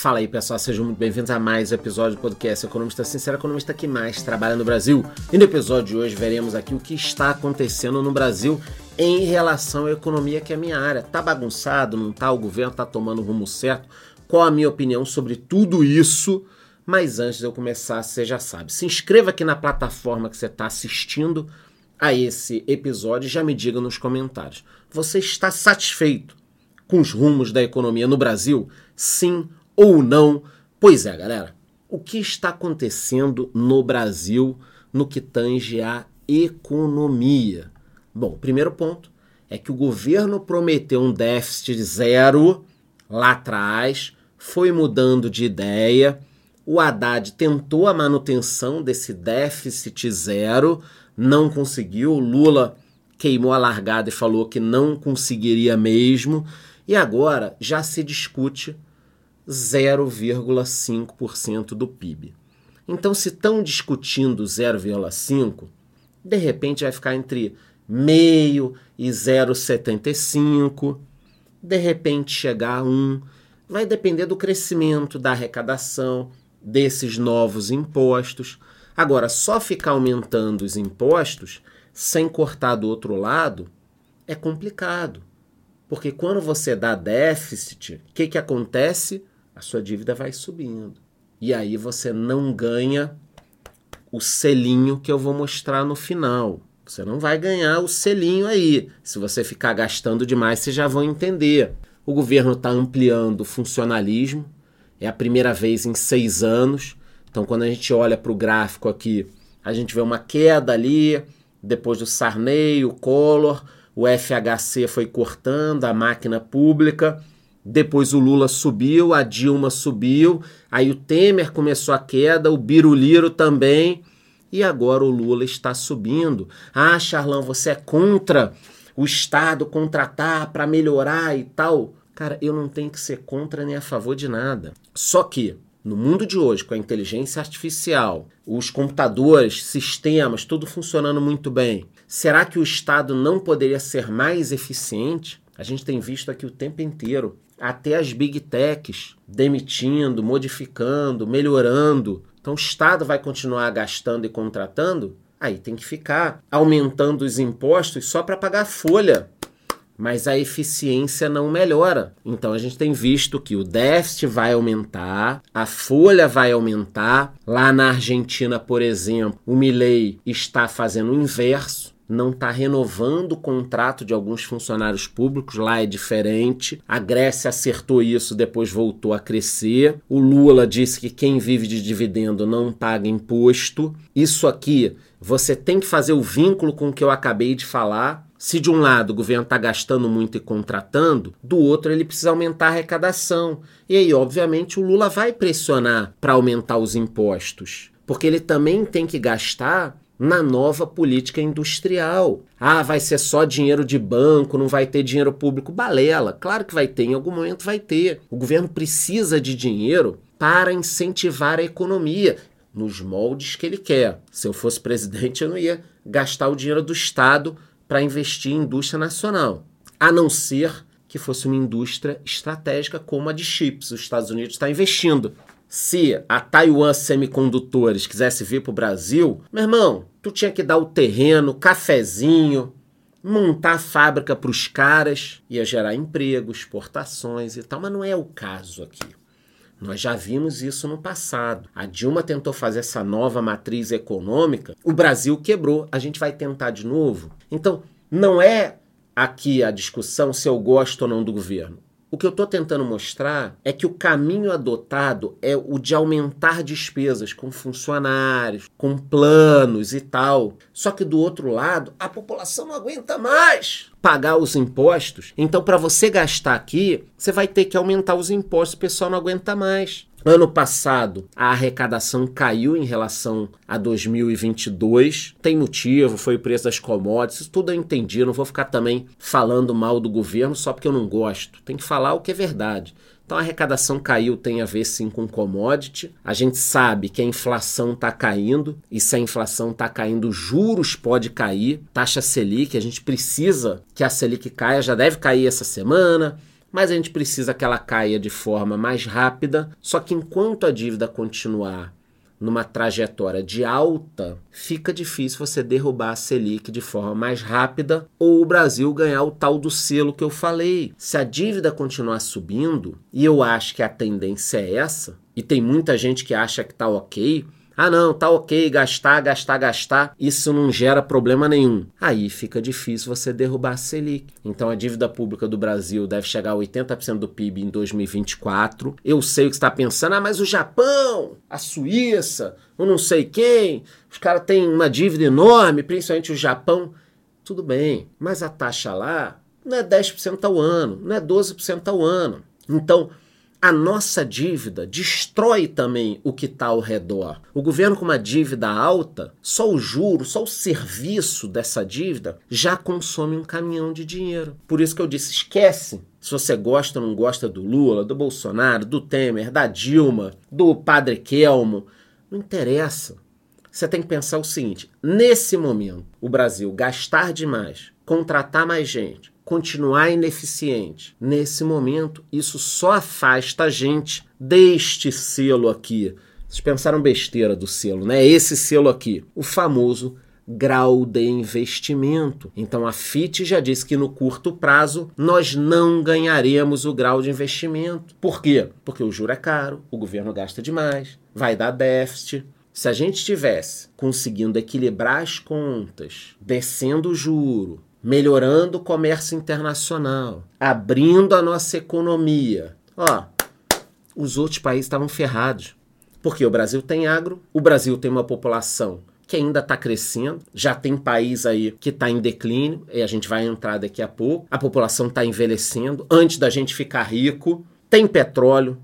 Fala aí pessoal, sejam muito bem-vindos a mais um episódio do podcast Economista Sincero, economista que mais trabalha no Brasil. E no episódio de hoje veremos aqui o que está acontecendo no Brasil em relação à economia, que é a minha área. Tá bagunçado, não tá? O governo tá tomando o rumo certo? Qual a minha opinião sobre tudo isso? Mas antes de eu começar, você já sabe, se inscreva aqui na plataforma que você está assistindo a esse episódio e já me diga nos comentários. Você está satisfeito com os rumos da economia no Brasil? Sim ou não? Pois é, galera. O que está acontecendo no Brasil no que tange a economia? Bom, primeiro ponto é que o governo prometeu um déficit zero lá atrás, foi mudando de ideia. O Haddad tentou a manutenção desse déficit zero, não conseguiu. O Lula queimou a largada e falou que não conseguiria mesmo. E agora já se discute 0,5% do PIB. Então, se estão discutindo 0,5%, de repente vai ficar entre meio e 0,75%, de repente chegar a 1%. Vai depender do crescimento, da arrecadação, desses novos impostos. Agora, só ficar aumentando os impostos sem cortar do outro lado é complicado. Porque quando você dá déficit, o que, que acontece? A sua dívida vai subindo. E aí você não ganha o selinho que eu vou mostrar no final. Você não vai ganhar o selinho aí. Se você ficar gastando demais, vocês já vão entender. O governo está ampliando o funcionalismo. É a primeira vez em seis anos. Então, quando a gente olha para o gráfico aqui, a gente vê uma queda ali. Depois do Sarney, o Collor, o FHC foi cortando, a máquina pública. Depois o Lula subiu, a Dilma subiu, aí o Temer começou a queda, o Biruliro também, e agora o Lula está subindo. Ah, Charlão, você é contra o Estado contratar para melhorar e tal. Cara, eu não tenho que ser contra nem a favor de nada. Só que no mundo de hoje, com a inteligência artificial, os computadores, sistemas, tudo funcionando muito bem, será que o Estado não poderia ser mais eficiente? A gente tem visto aqui o tempo inteiro até as big techs demitindo, modificando, melhorando. Então o Estado vai continuar gastando e contratando? Aí tem que ficar aumentando os impostos só para pagar folha. Mas a eficiência não melhora. Então a gente tem visto que o déficit vai aumentar, a folha vai aumentar. Lá na Argentina, por exemplo, o Milley está fazendo o inverso não está renovando o contrato de alguns funcionários públicos, lá é diferente. A Grécia acertou isso, depois voltou a crescer. O Lula disse que quem vive de dividendo não paga imposto. Isso aqui, você tem que fazer o vínculo com o que eu acabei de falar. Se de um lado o governo está gastando muito e contratando, do outro ele precisa aumentar a arrecadação. E aí, obviamente, o Lula vai pressionar para aumentar os impostos, porque ele também tem que gastar na nova política industrial. Ah, vai ser só dinheiro de banco, não vai ter dinheiro público. Balela, claro que vai ter, em algum momento vai ter. O governo precisa de dinheiro para incentivar a economia nos moldes que ele quer. Se eu fosse presidente, eu não ia gastar o dinheiro do Estado para investir em indústria nacional, a não ser que fosse uma indústria estratégica como a de chips. Os Estados Unidos está investindo se a Taiwan Semicondutores quisesse vir para o Brasil, meu irmão, tu tinha que dar o terreno, cafezinho, montar a fábrica para os caras, ia gerar emprego, exportações e tal, mas não é o caso aqui. Nós já vimos isso no passado. A Dilma tentou fazer essa nova matriz econômica, o Brasil quebrou. A gente vai tentar de novo. Então, não é aqui a discussão se eu gosto ou não do governo. O que eu estou tentando mostrar é que o caminho adotado é o de aumentar despesas com funcionários, com planos e tal. Só que do outro lado, a população não aguenta mais pagar os impostos. Então, para você gastar aqui, você vai ter que aumentar os impostos, o pessoal não aguenta mais. Ano passado, a arrecadação caiu em relação a 2022. Tem motivo, foi o preço das commodities, tudo eu entendi. não vou ficar também falando mal do governo só porque eu não gosto. Tem que falar o que é verdade. Então a arrecadação caiu, tem a ver sim com commodity. A gente sabe que a inflação está caindo, e se a inflação está caindo, juros pode cair. Taxa Selic, a gente precisa que a Selic caia, já deve cair essa semana mas a gente precisa que ela caia de forma mais rápida. Só que enquanto a dívida continuar numa trajetória de alta, fica difícil você derrubar a Selic de forma mais rápida ou o Brasil ganhar o tal do selo que eu falei. Se a dívida continuar subindo, e eu acho que a tendência é essa, e tem muita gente que acha que tá ok, ah, não, tá ok, gastar, gastar, gastar, isso não gera problema nenhum. Aí fica difícil você derrubar a Selic. Então a dívida pública do Brasil deve chegar a 80% do PIB em 2024. Eu sei o que está pensando, ah, mas o Japão, a Suíça, o não sei quem, os caras têm uma dívida enorme, principalmente o Japão. Tudo bem, mas a taxa lá não é 10% ao ano, não é 12% ao ano. Então, a nossa dívida destrói também o que está ao redor. O governo com uma dívida alta, só o juro, só o serviço dessa dívida já consome um caminhão de dinheiro. Por isso que eu disse, esquece se você gosta ou não gosta do Lula, do Bolsonaro, do Temer, da Dilma, do Padre Kelmo, não interessa. Você tem que pensar o seguinte: nesse momento, o Brasil gastar demais, contratar mais gente, continuar ineficiente. Nesse momento, isso só afasta a gente deste selo aqui. Vocês pensaram besteira do selo, né? Esse selo aqui, o famoso grau de investimento. Então a FIT já disse que no curto prazo nós não ganharemos o grau de investimento. Por quê? Porque o juro é caro, o governo gasta demais, vai dar déficit. Se a gente estivesse conseguindo equilibrar as contas, descendo o juro, melhorando o comércio internacional, abrindo a nossa economia. Ó, os outros países estavam ferrados. Porque o Brasil tem agro, o Brasil tem uma população que ainda está crescendo, já tem país aí que está em declínio, e a gente vai entrar daqui a pouco. A população está envelhecendo antes da gente ficar rico. Tem petróleo,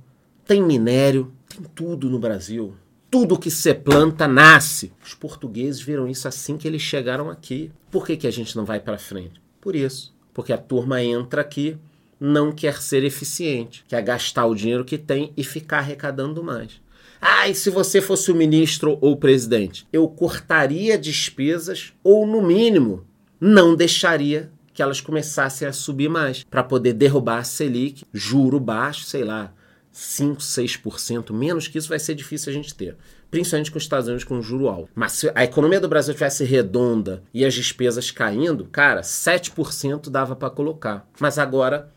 tem minério, tem tudo no Brasil. Tudo que se planta nasce. Os portugueses viram isso assim que eles chegaram aqui. Por que, que a gente não vai para frente? Por isso. Porque a turma entra aqui, não quer ser eficiente, quer gastar o dinheiro que tem e ficar arrecadando mais. Ah, e se você fosse o ministro ou o presidente? Eu cortaria despesas ou, no mínimo, não deixaria que elas começassem a subir mais para poder derrubar a Selic, juro baixo, sei lá, 5, 6%, menos que isso vai ser difícil a gente ter. Principalmente com os Estados Unidos com juro alto. Mas se a economia do Brasil tivesse redonda e as despesas caindo, cara, 7% dava para colocar. Mas agora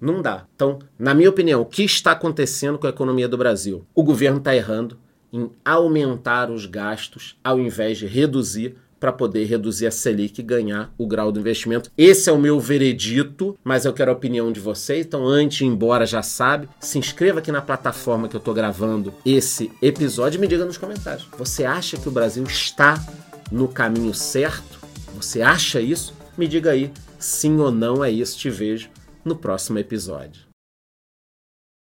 não dá. Então, na minha opinião, o que está acontecendo com a economia do Brasil? O governo está errando em aumentar os gastos ao invés de reduzir para poder reduzir a Selic e ganhar o grau do investimento. Esse é o meu veredito, mas eu quero a opinião de vocês. Então, antes de ir embora, já sabe, se inscreva aqui na plataforma que eu estou gravando esse episódio e me diga nos comentários. Você acha que o Brasil está no caminho certo? Você acha isso? Me diga aí, sim ou não é isso. Te vejo no próximo episódio.